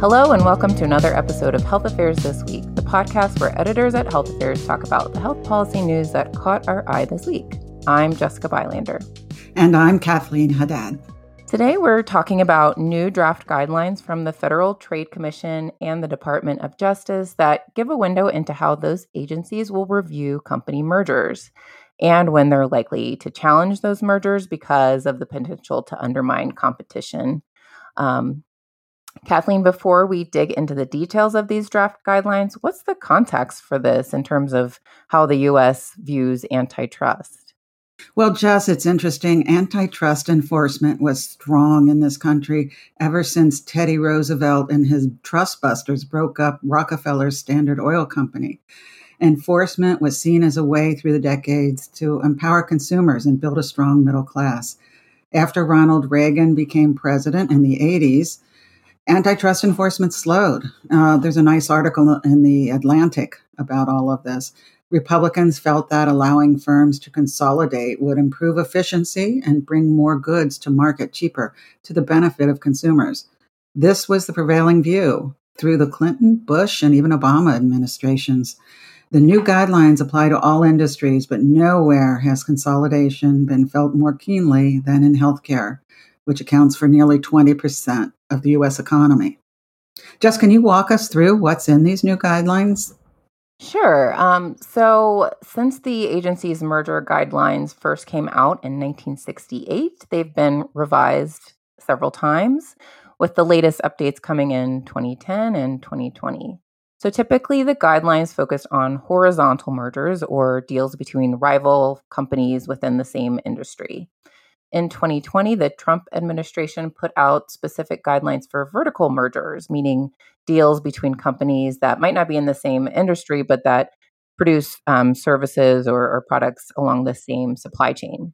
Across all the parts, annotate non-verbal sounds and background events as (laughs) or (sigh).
Hello, and welcome to another episode of Health Affairs This Week, the podcast where editors at Health Affairs talk about the health policy news that caught our eye this week. I'm Jessica Bylander. And I'm Kathleen Haddad. Today, we're talking about new draft guidelines from the Federal Trade Commission and the Department of Justice that give a window into how those agencies will review company mergers and when they're likely to challenge those mergers because of the potential to undermine competition. Um, Kathleen, before we dig into the details of these draft guidelines, what's the context for this in terms of how the U.S. views antitrust? Well, Jess, it's interesting. Antitrust enforcement was strong in this country ever since Teddy Roosevelt and his trustbusters broke up Rockefeller's Standard Oil Company. Enforcement was seen as a way through the decades to empower consumers and build a strong middle class. After Ronald Reagan became president in the 80s, antitrust enforcement slowed. Uh, there's a nice article in the Atlantic about all of this. Republicans felt that allowing firms to consolidate would improve efficiency and bring more goods to market cheaper to the benefit of consumers. This was the prevailing view through the Clinton, Bush, and even Obama administrations. The new guidelines apply to all industries, but nowhere has consolidation been felt more keenly than in healthcare which accounts for nearly 20% of the US economy. Jess, can you walk us through what's in these new guidelines? Sure. Um, so, since the agency's merger guidelines first came out in 1968, they've been revised several times, with the latest updates coming in 2010 and 2020. So, typically, the guidelines focus on horizontal mergers or deals between rival companies within the same industry. In 2020, the Trump administration put out specific guidelines for vertical mergers, meaning deals between companies that might not be in the same industry, but that produce um, services or, or, products along the same supply chain,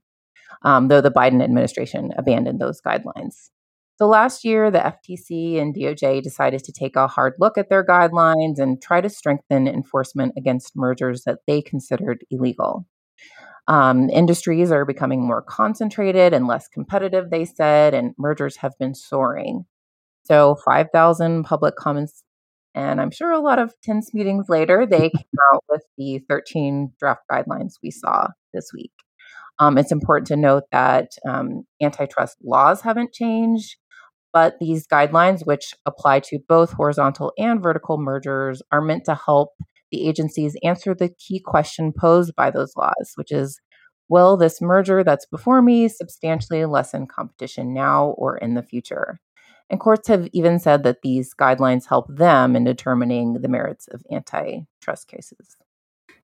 um, though the Biden administration abandoned those guidelines. So last year, the FTC and DOJ decided to take a hard look at their guidelines and try to strengthen enforcement against mergers that they considered illegal. Um, industries are becoming more concentrated and less competitive, they said, and mergers have been soaring. So, 5,000 public comments, and I'm sure a lot of tense meetings later, they (laughs) came out with the 13 draft guidelines we saw this week. Um, it's important to note that um, antitrust laws haven't changed, but these guidelines, which apply to both horizontal and vertical mergers, are meant to help the agencies answer the key question posed by those laws, which is Will this merger that's before me substantially lessen competition now or in the future? And courts have even said that these guidelines help them in determining the merits of antitrust cases.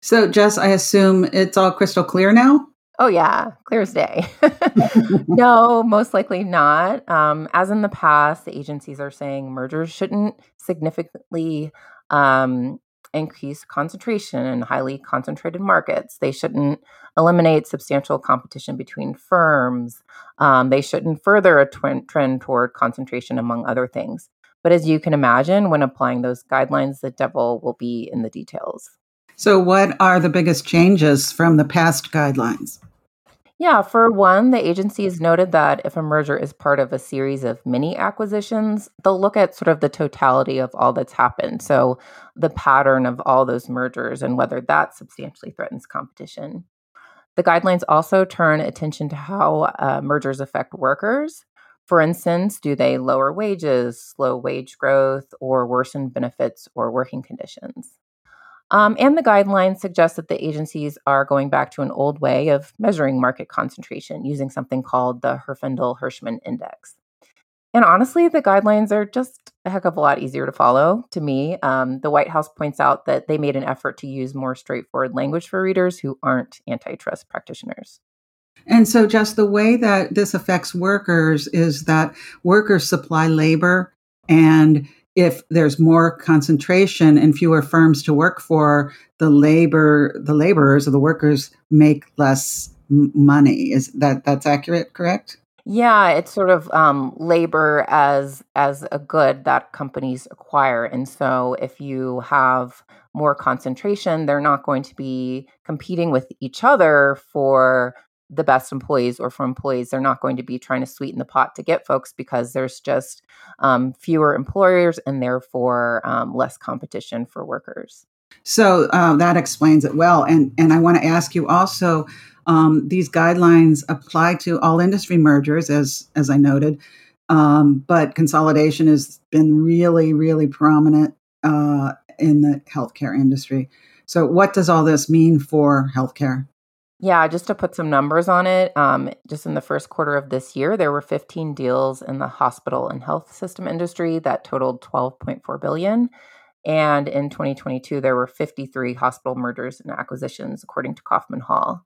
So, Jess, I assume it's all crystal clear now? Oh, yeah, clear as day. (laughs) (laughs) no, most likely not. Um, as in the past, the agencies are saying mergers shouldn't significantly um, increase concentration in highly concentrated markets. They shouldn't eliminate substantial competition between firms. Um, they shouldn't further a twin- trend toward concentration, among other things. But as you can imagine, when applying those guidelines, the devil will be in the details. So, what are the biggest changes from the past guidelines? Yeah, for one, the agency has noted that if a merger is part of a series of mini acquisitions, they'll look at sort of the totality of all that's happened. So, the pattern of all those mergers and whether that substantially threatens competition. The guidelines also turn attention to how uh, mergers affect workers. For instance, do they lower wages, slow wage growth, or worsen benefits or working conditions? Um, and the guidelines suggest that the agencies are going back to an old way of measuring market concentration using something called the Herfindahl Hirschman Index. And honestly, the guidelines are just a heck of a lot easier to follow to me. Um, the White House points out that they made an effort to use more straightforward language for readers who aren't antitrust practitioners. And so, just the way that this affects workers is that workers supply labor and if there's more concentration and fewer firms to work for, the labor the laborers or the workers make less m- money. Is that that's accurate? Correct? Yeah, it's sort of um, labor as as a good that companies acquire, and so if you have more concentration, they're not going to be competing with each other for the best employees or for employees. They're not going to be trying to sweeten the pot to get folks because there's just um, fewer employers and therefore um, less competition for workers. So uh, that explains it well. And and I want to ask you also. Um, these guidelines apply to all industry mergers, as as I noted, um, but consolidation has been really, really prominent uh, in the healthcare industry. So, what does all this mean for healthcare? Yeah, just to put some numbers on it, um, just in the first quarter of this year, there were 15 deals in the hospital and health system industry that totaled 12.4 billion. And in 2022, there were 53 hospital mergers and acquisitions, according to Kaufman Hall.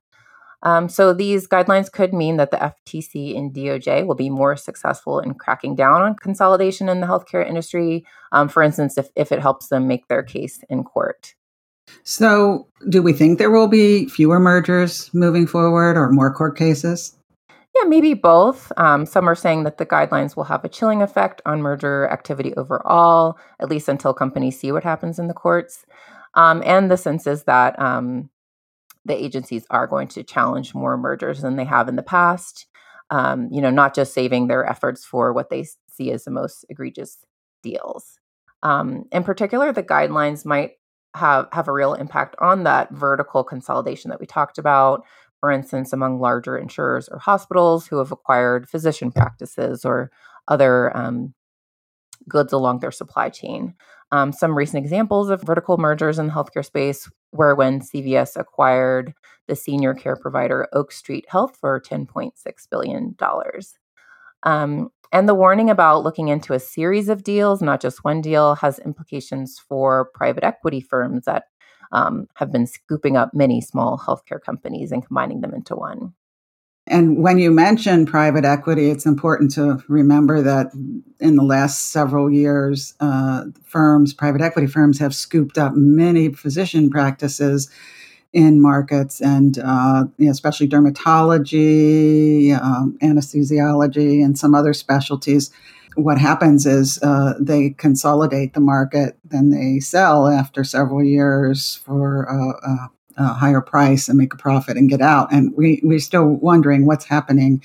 Um, so these guidelines could mean that the FTC and DOJ will be more successful in cracking down on consolidation in the healthcare industry. Um, for instance, if, if it helps them make their case in court. So, do we think there will be fewer mergers moving forward or more court cases? Yeah, maybe both. Um, some are saying that the guidelines will have a chilling effect on merger activity overall, at least until companies see what happens in the courts. Um, and the sense is that um, the agencies are going to challenge more mergers than they have in the past. Um, you know, not just saving their efforts for what they see as the most egregious deals. Um, in particular, the guidelines might have have a real impact on that vertical consolidation that we talked about. For instance, among larger insurers or hospitals who have acquired physician practices or other um, goods along their supply chain. Um, some recent examples of vertical mergers in the healthcare space were when CVS acquired the senior care provider Oak Street Health for $10.6 billion. Um, and the warning about looking into a series of deals, not just one deal, has implications for private equity firms that um, have been scooping up many small healthcare companies and combining them into one. And when you mention private equity, it's important to remember that in the last several years, uh, firms, private equity firms, have scooped up many physician practices in markets, and uh, you know, especially dermatology, um, anesthesiology, and some other specialties. What happens is uh, they consolidate the market, then they sell after several years for a higher price and make a profit and get out. And we, we're still wondering what's happening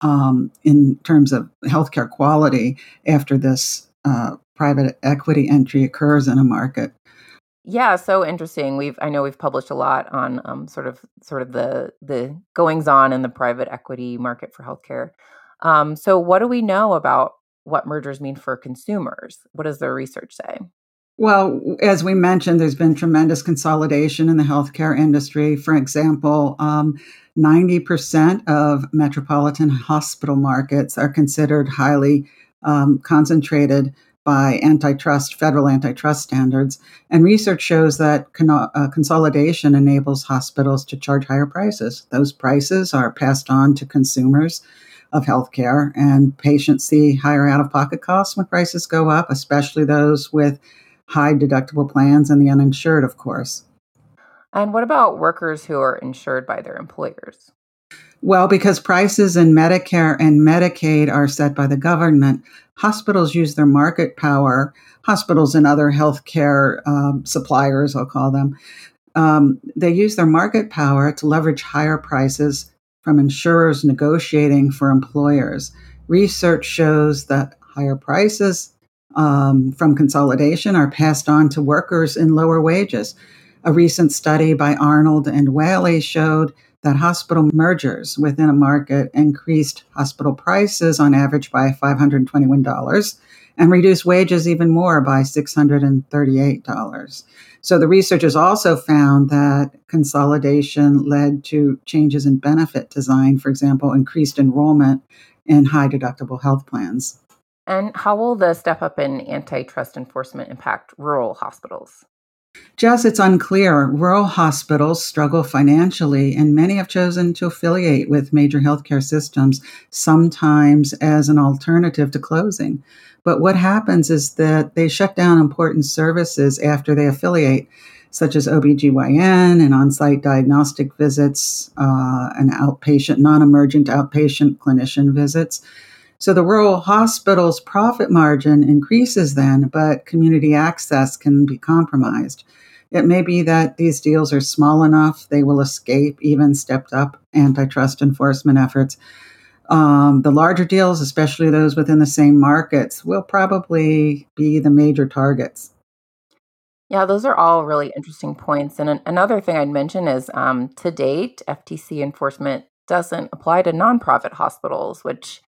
um, in terms of healthcare quality after this uh, private equity entry occurs in a market. Yeah, so interesting. We've I know we've published a lot on um, sort of sort of the the goings on in the private equity market for healthcare. Um, so, what do we know about what mergers mean for consumers? What does the research say? Well, as we mentioned, there's been tremendous consolidation in the healthcare industry. For example, um, 90% of metropolitan hospital markets are considered highly um, concentrated by antitrust, federal antitrust standards. And research shows that con- uh, consolidation enables hospitals to charge higher prices. Those prices are passed on to consumers of healthcare, and patients see higher out of pocket costs when prices go up, especially those with high deductible plans and the uninsured, of course. And what about workers who are insured by their employers? Well, because prices in Medicare and Medicaid are set by the government, hospitals use their market power, hospitals and other healthcare um, suppliers, I'll call them, um, they use their market power to leverage higher prices from insurers negotiating for employers. Research shows that higher prices um, from consolidation are passed on to workers in lower wages. A recent study by Arnold and Whaley showed that hospital mergers within a market increased hospital prices on average by $521 and reduced wages even more by $638. So the researchers also found that consolidation led to changes in benefit design, for example, increased enrollment in high deductible health plans. And how will the step up in antitrust enforcement impact rural hospitals? Jess, it's unclear. Rural hospitals struggle financially, and many have chosen to affiliate with major healthcare systems, sometimes as an alternative to closing. But what happens is that they shut down important services after they affiliate, such as OBGYN and on site diagnostic visits, uh, and outpatient, non emergent outpatient clinician visits. So the rural hospital's profit margin increases then, but community access can be compromised. It may be that these deals are small enough they will escape even stepped up antitrust enforcement efforts. Um, the larger deals, especially those within the same markets, will probably be the major targets. Yeah, those are all really interesting points. And an- another thing I'd mention is um, to date, FTC enforcement doesn't apply to nonprofit hospitals, which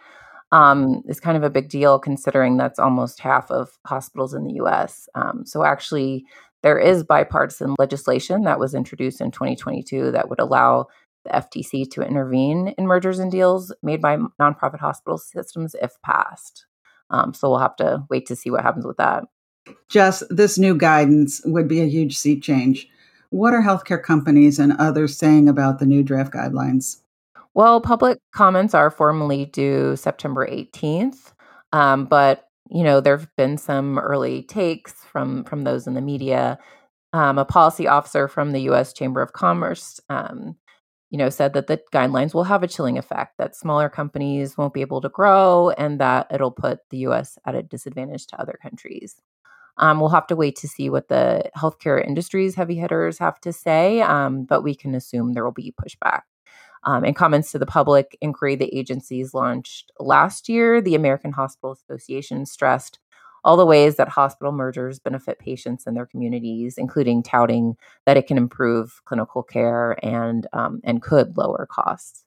um, is kind of a big deal considering that's almost half of hospitals in the US. Um, so, actually, there is bipartisan legislation that was introduced in 2022 that would allow the FTC to intervene in mergers and deals made by nonprofit hospital systems if passed. Um, so, we'll have to wait to see what happens with that. Jess, this new guidance would be a huge sea change. What are healthcare companies and others saying about the new draft guidelines? Well, public comments are formally due September 18th, um, but you know there have been some early takes from from those in the media. Um, a policy officer from the U.S. Chamber of Commerce, um, you know, said that the guidelines will have a chilling effect. That smaller companies won't be able to grow, and that it'll put the U.S. at a disadvantage to other countries. Um, we'll have to wait to see what the healthcare industry's heavy hitters have to say, um, but we can assume there will be pushback. Um, in comments to the public inquiry the agencies launched last year, the American Hospital Association stressed all the ways that hospital mergers benefit patients and their communities, including touting that it can improve clinical care and um, and could lower costs.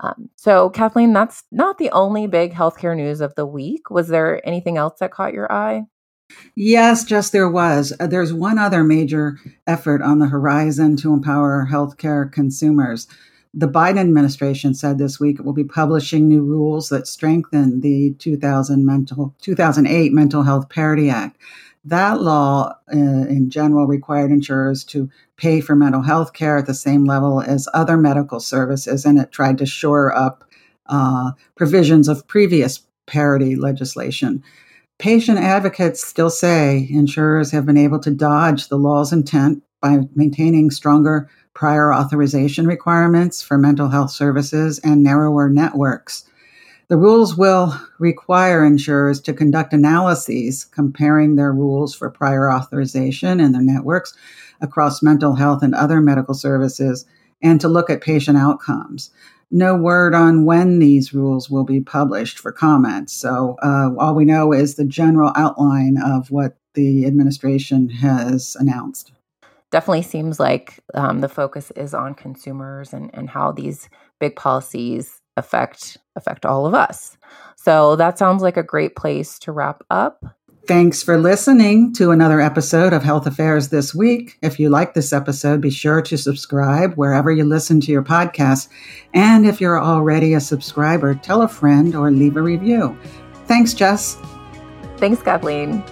Um, so, Kathleen, that's not the only big healthcare news of the week. Was there anything else that caught your eye? Yes, Jess there was. Uh, there's one other major effort on the horizon to empower healthcare consumers. The Biden administration said this week it will be publishing new rules that strengthen the 2000 mental, 2008 Mental Health Parity Act. That law, uh, in general, required insurers to pay for mental health care at the same level as other medical services, and it tried to shore up uh, provisions of previous parity legislation. Patient advocates still say insurers have been able to dodge the law's intent by maintaining stronger prior authorization requirements for mental health services, and narrower networks. The rules will require insurers to conduct analyses comparing their rules for prior authorization and their networks across mental health and other medical services and to look at patient outcomes. No word on when these rules will be published for comment. So, uh, all we know is the general outline of what the administration has announced definitely seems like um, the focus is on consumers and, and how these big policies affect affect all of us. So that sounds like a great place to wrap up. Thanks for listening to another episode of Health Affairs This Week. If you like this episode, be sure to subscribe wherever you listen to your podcast. And if you're already a subscriber, tell a friend or leave a review. Thanks, Jess. Thanks, Kathleen.